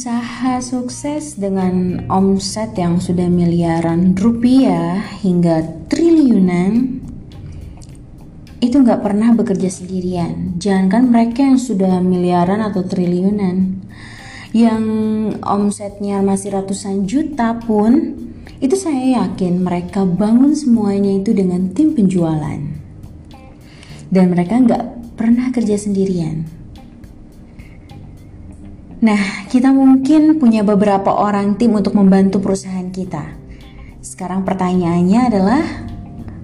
Pengusaha sukses dengan omset yang sudah miliaran rupiah hingga triliunan itu nggak pernah bekerja sendirian. Jangankan mereka yang sudah miliaran atau triliunan, yang omsetnya masih ratusan juta pun, itu saya yakin mereka bangun semuanya itu dengan tim penjualan. Dan mereka nggak pernah kerja sendirian Nah, kita mungkin punya beberapa orang tim untuk membantu perusahaan kita. Sekarang pertanyaannya adalah,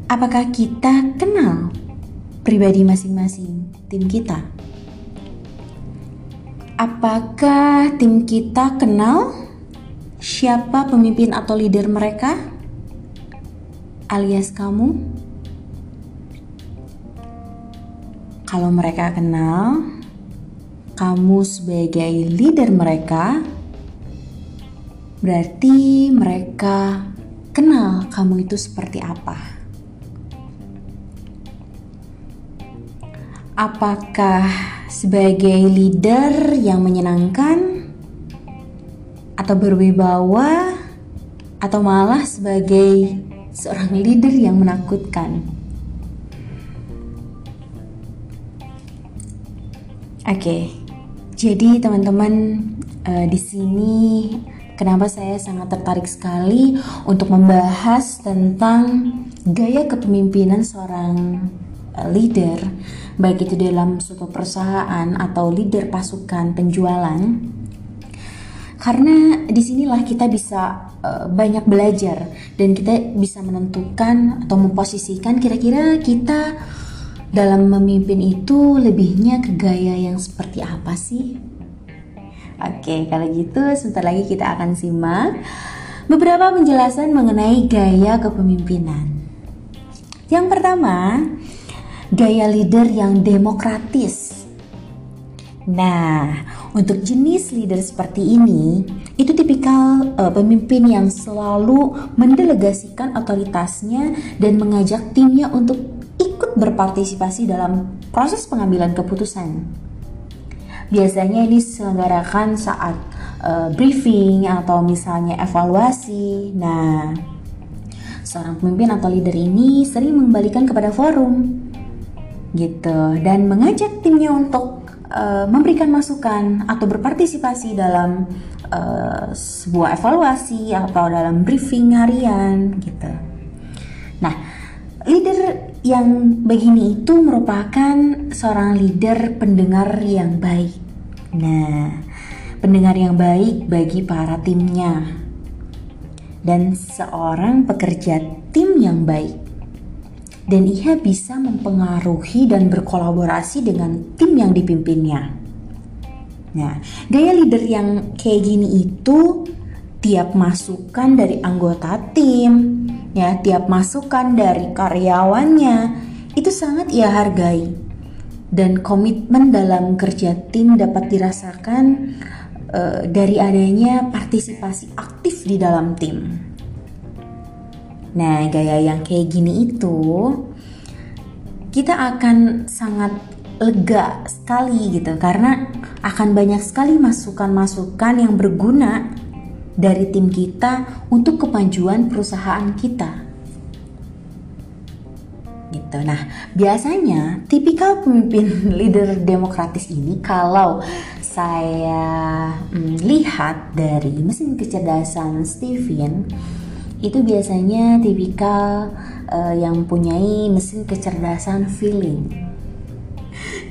apakah kita kenal pribadi masing-masing tim kita? Apakah tim kita kenal siapa pemimpin atau leader mereka? Alias kamu? Kalau mereka kenal, kamu sebagai leader mereka, berarti mereka kenal kamu itu seperti apa. Apakah sebagai leader yang menyenangkan atau berwibawa atau malah sebagai seorang leader yang menakutkan? Oke. Okay. Jadi teman-teman uh, di sini kenapa saya sangat tertarik sekali untuk membahas tentang gaya kepemimpinan seorang uh, leader baik itu dalam suatu perusahaan atau leader pasukan penjualan. Karena di sinilah kita bisa uh, banyak belajar dan kita bisa menentukan atau memposisikan kira-kira kita dalam memimpin itu lebihnya ke gaya yang seperti apa sih? Oke, kalau gitu sebentar lagi kita akan simak beberapa penjelasan mengenai gaya kepemimpinan. Yang pertama, gaya leader yang demokratis. Nah, untuk jenis leader seperti ini, itu tipikal uh, pemimpin yang selalu mendelegasikan otoritasnya dan mengajak timnya untuk ikut berpartisipasi dalam proses pengambilan keputusan. Biasanya ini diselenggarakan saat uh, briefing atau misalnya evaluasi. Nah, seorang pemimpin atau leader ini sering mengembalikan kepada forum gitu dan mengajak timnya untuk uh, memberikan masukan atau berpartisipasi dalam uh, sebuah evaluasi atau dalam briefing harian gitu. Nah, leader yang begini itu merupakan seorang leader pendengar yang baik. Nah, pendengar yang baik bagi para timnya dan seorang pekerja tim yang baik. Dan ia bisa mempengaruhi dan berkolaborasi dengan tim yang dipimpinnya. Nah, gaya leader yang kayak gini itu tiap masukan dari anggota tim, ya tiap masukan dari karyawannya itu sangat ia hargai dan komitmen dalam kerja tim dapat dirasakan uh, dari adanya partisipasi aktif di dalam tim. Nah, gaya yang kayak gini itu kita akan sangat lega sekali gitu karena akan banyak sekali masukan-masukan yang berguna dari tim kita untuk kemajuan perusahaan kita. Gitu. Nah, biasanya tipikal pemimpin leader demokratis ini kalau saya hmm, lihat dari mesin kecerdasan Steven itu biasanya tipikal uh, yang mempunyai mesin kecerdasan feeling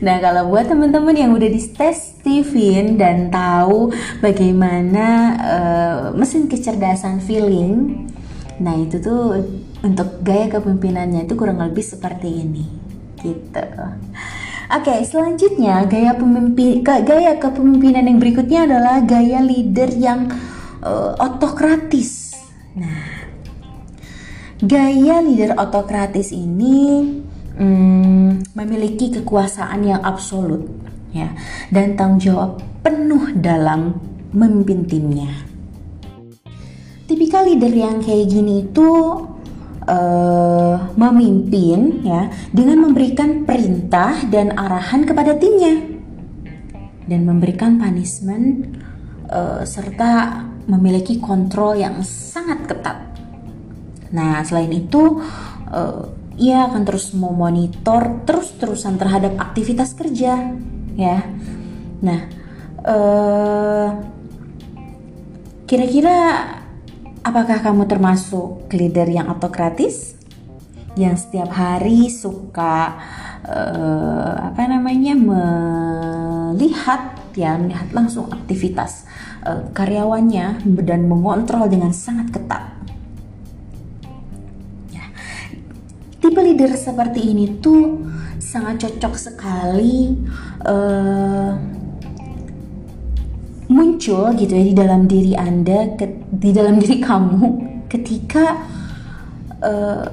Nah, kalau buat teman-teman yang udah di tes Steven dan tahu bagaimana uh, mesin kecerdasan feeling, nah itu tuh untuk gaya kepemimpinannya itu kurang lebih seperti ini, gitu. Oke, okay, selanjutnya gaya pemimpin gaya kepemimpinan yang berikutnya adalah gaya leader yang uh, otokratis. Nah, gaya leader otokratis ini hmm, memiliki kekuasaan yang absolut ya dan tanggung jawab penuh dalam memimpin timnya. Tipikal leader yang kayak gini itu uh, memimpin ya dengan memberikan perintah dan arahan kepada timnya dan memberikan punishment uh, serta memiliki kontrol yang sangat ketat. Nah, selain itu, uh, ia akan terus memonitor terus-terusan terhadap aktivitas kerja, ya. Nah, uh, kira-kira apakah kamu termasuk leader yang autokratis? Yang setiap hari suka uh, apa namanya melihat ya melihat langsung aktivitas uh, karyawannya dan mengontrol dengan sangat ketat. Ya. Tipe leader seperti ini tuh sangat cocok sekali uh, muncul gitu ya di dalam diri anda, ke, di dalam diri kamu ketika uh,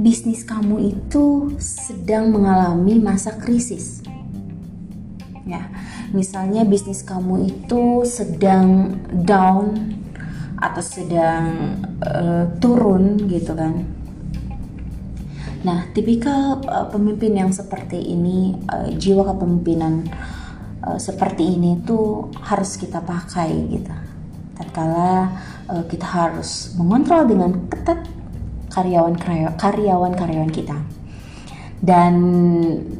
bisnis kamu itu sedang mengalami masa krisis. Ya, misalnya bisnis kamu itu sedang down atau sedang uh, turun gitu kan. Nah, tipikal uh, pemimpin yang seperti ini, uh, jiwa kepemimpinan uh, seperti ini tuh harus kita pakai gitu. Tatkala uh, kita harus mengontrol dengan ketat karyawan karyawan karyawan kita. Dan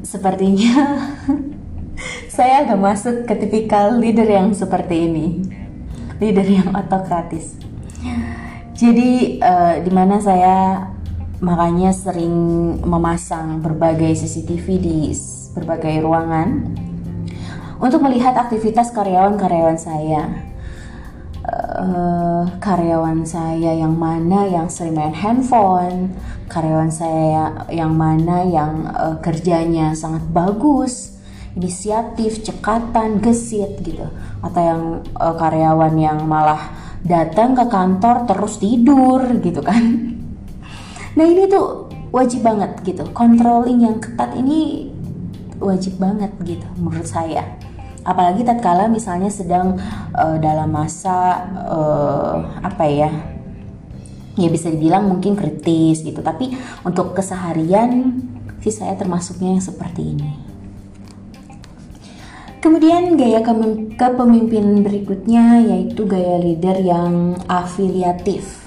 sepertinya saya agak masuk ke tipikal leader yang seperti ini leader yang autokratis jadi uh, di mana saya makanya sering memasang berbagai CCTV di berbagai ruangan untuk melihat aktivitas karyawan-karyawan saya uh, karyawan saya yang mana yang sering main handphone karyawan saya yang mana yang uh, kerjanya sangat bagus inisiatif, cekatan, gesit gitu. Atau yang uh, karyawan yang malah datang ke kantor terus tidur gitu kan. Nah ini tuh wajib banget gitu. Controlling yang ketat ini wajib banget gitu menurut saya. Apalagi tatkala misalnya sedang uh, dalam masa uh, apa ya ya bisa dibilang mungkin kritis gitu tapi untuk keseharian sih saya termasuknya yang seperti ini Kemudian gaya kepemimpinan berikutnya yaitu gaya leader yang afiliatif.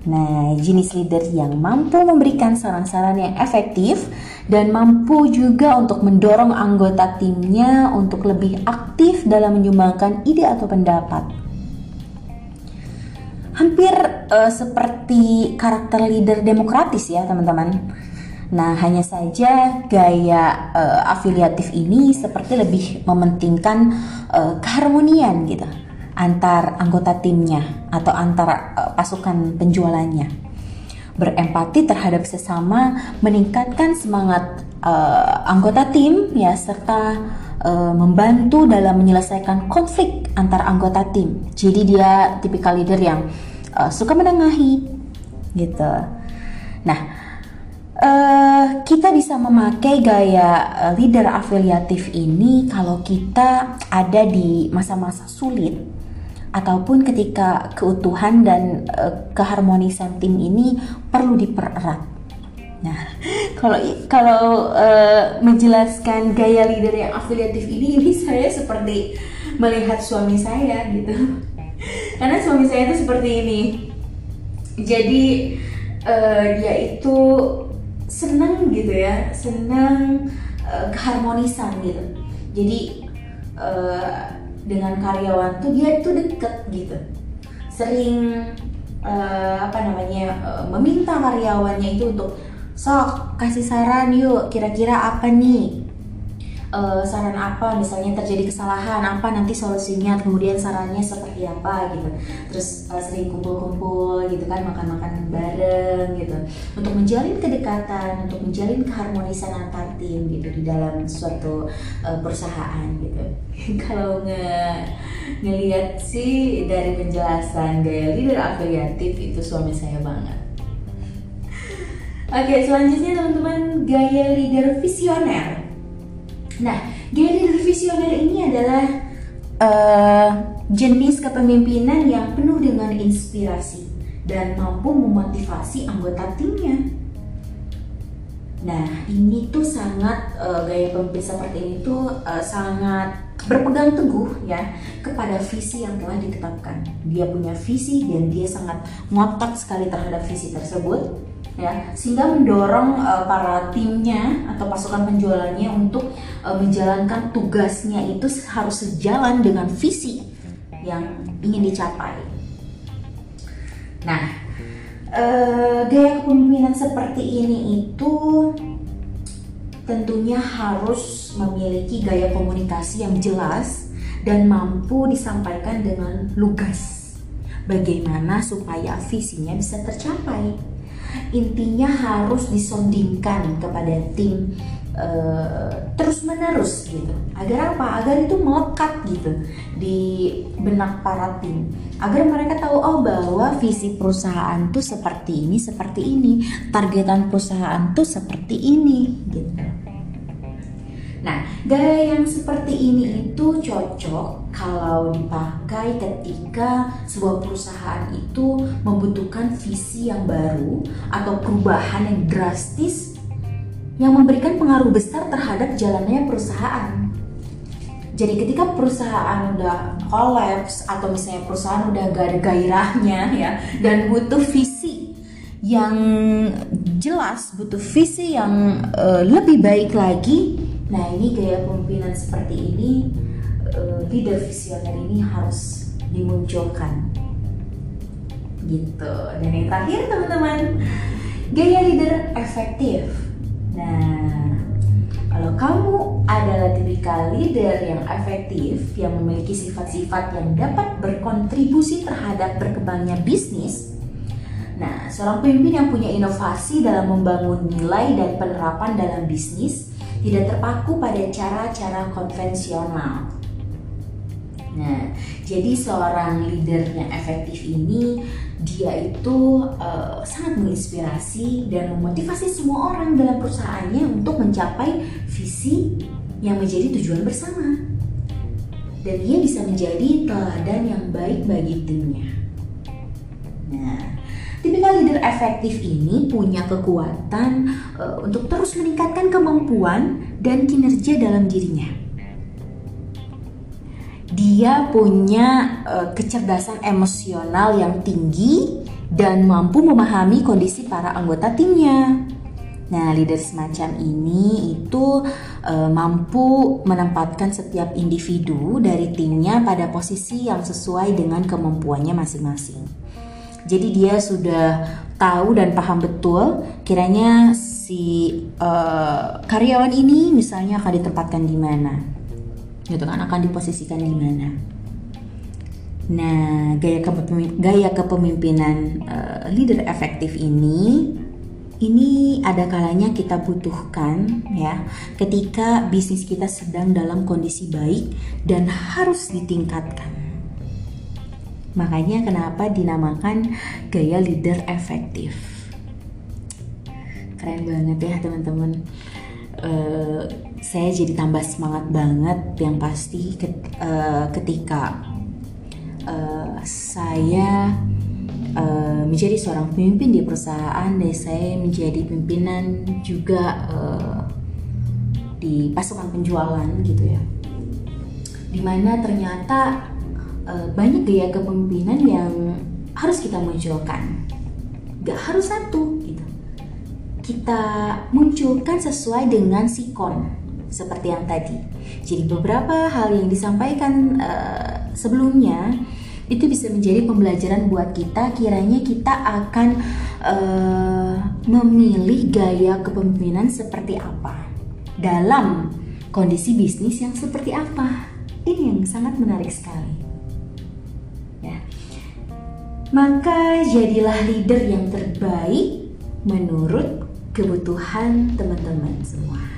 Nah, jenis leader yang mampu memberikan saran-saran yang efektif dan mampu juga untuk mendorong anggota timnya untuk lebih aktif dalam menyumbangkan ide atau pendapat. Hampir uh, seperti karakter leader demokratis ya, teman-teman Nah, hanya saja gaya uh, afiliatif ini seperti lebih mementingkan uh, keharmonian gitu antar anggota timnya atau antar uh, pasukan penjualannya. Berempati terhadap sesama, meningkatkan semangat uh, anggota tim ya serta uh, membantu dalam menyelesaikan konflik antar anggota tim. Jadi dia tipikal leader yang uh, suka menengahi gitu. Nah, Uh, kita bisa memakai gaya leader afiliatif ini kalau kita ada di masa-masa sulit ataupun ketika keutuhan dan uh, keharmonisan tim ini perlu dipererat. Nah, kalau kalau uh, menjelaskan gaya leader yang afiliatif ini, ini saya seperti melihat suami saya gitu. Karena suami saya itu seperti ini. Jadi uh, dia itu seneng gitu ya seneng uh, keharmonisan gitu jadi dengan karyawan tuh dia tuh deket gitu. Sering uh, apa namanya uh, meminta karyawannya itu untuk sok kasih saran yuk kira-kira apa nih uh, saran apa misalnya terjadi kesalahan apa nanti solusinya kemudian sarannya seperti apa gitu. Terus uh, sering kumpul-kumpul gitu kan makan-makan bareng gitu. Untuk menjalin kedekatan untuk menjalin keharmonisan antar tim gitu di dalam suatu uh, perusahaan gitu. Kalau nge ngelihat sih dari penjelasan gaya leader afiliatif itu suami saya banget. Oke, selanjutnya teman-teman gaya leader visioner. Nah, gaya leader visioner ini adalah uh, jenis kepemimpinan yang penuh dengan inspirasi dan mampu memotivasi anggota timnya. Nah, ini tuh sangat uh, gaya pemimpin seperti ini tuh uh, sangat berpegang teguh ya kepada visi yang telah ditetapkan. Dia punya visi dan dia sangat ngotot sekali terhadap visi tersebut ya sehingga mendorong uh, para timnya atau pasukan penjualannya untuk uh, menjalankan tugasnya itu harus sejalan dengan visi yang ingin dicapai. Nah, uh, gaya kepemimpinan seperti ini itu tentunya harus memiliki gaya komunikasi yang jelas dan mampu disampaikan dengan lugas. Bagaimana supaya visinya bisa tercapai? Intinya harus disondingkan kepada tim uh, terus menerus gitu. Agar apa? Agar itu melekat gitu di benak para tim. Agar mereka tahu oh bahwa visi perusahaan tuh seperti ini, seperti ini. Targetan perusahaan tuh seperti ini gitu. Nah, gaya yang seperti ini itu cocok kalau dipakai ketika sebuah perusahaan itu membutuhkan visi yang baru atau perubahan yang drastis yang memberikan pengaruh besar terhadap jalannya perusahaan. Jadi ketika perusahaan udah kolaps atau misalnya perusahaan udah gak ada gairahnya ya dan butuh visi yang jelas, butuh visi yang uh, lebih baik lagi Nah ini gaya pemimpinan seperti ini uh, leader visioner ini harus dimunculkan gitu. Dan yang terakhir teman-teman gaya leader efektif. Nah kalau kamu adalah tipikal leader yang efektif yang memiliki sifat-sifat yang dapat berkontribusi terhadap berkembangnya bisnis, Nah, seorang pemimpin yang punya inovasi dalam membangun nilai dan penerapan dalam bisnis tidak terpaku pada cara-cara konvensional. Nah, jadi seorang leader yang efektif ini dia itu uh, sangat menginspirasi dan memotivasi semua orang dalam perusahaannya untuk mencapai visi yang menjadi tujuan bersama. Dan dia bisa menjadi teladan yang baik bagi timnya. Nah, Tipikal leader efektif ini punya kekuatan uh, untuk terus meningkatkan kemampuan dan kinerja dalam dirinya. Dia punya uh, kecerdasan emosional yang tinggi dan mampu memahami kondisi para anggota timnya. Nah, leader semacam ini itu uh, mampu menempatkan setiap individu dari timnya pada posisi yang sesuai dengan kemampuannya masing-masing. Jadi dia sudah tahu dan paham betul kiranya si uh, karyawan ini misalnya akan ditempatkan di mana. Gitu kan akan diposisikan di mana. Nah, gaya kepemimpinan, gaya kepemimpinan uh, leader efektif ini ini ada kalanya kita butuhkan ya ketika bisnis kita sedang dalam kondisi baik dan harus ditingkatkan. Makanya kenapa dinamakan gaya leader efektif. Keren banget ya teman-teman. Uh, saya jadi tambah semangat banget yang pasti uh, ketika uh, saya uh, menjadi seorang pemimpin di perusahaan dan saya menjadi pimpinan juga di pasukan penjualan gitu ya di mana ternyata banyak gaya kepemimpinan yang harus kita munculkan. Gak harus satu gitu. Kita munculkan sesuai dengan sikon seperti yang tadi. Jadi beberapa hal yang disampaikan uh, sebelumnya itu bisa menjadi pembelajaran buat kita kiranya kita akan uh, memilih gaya kepemimpinan seperti apa dalam kondisi bisnis yang seperti apa. Ini yang sangat menarik sekali maka jadilah leader yang terbaik menurut kebutuhan teman-teman semua.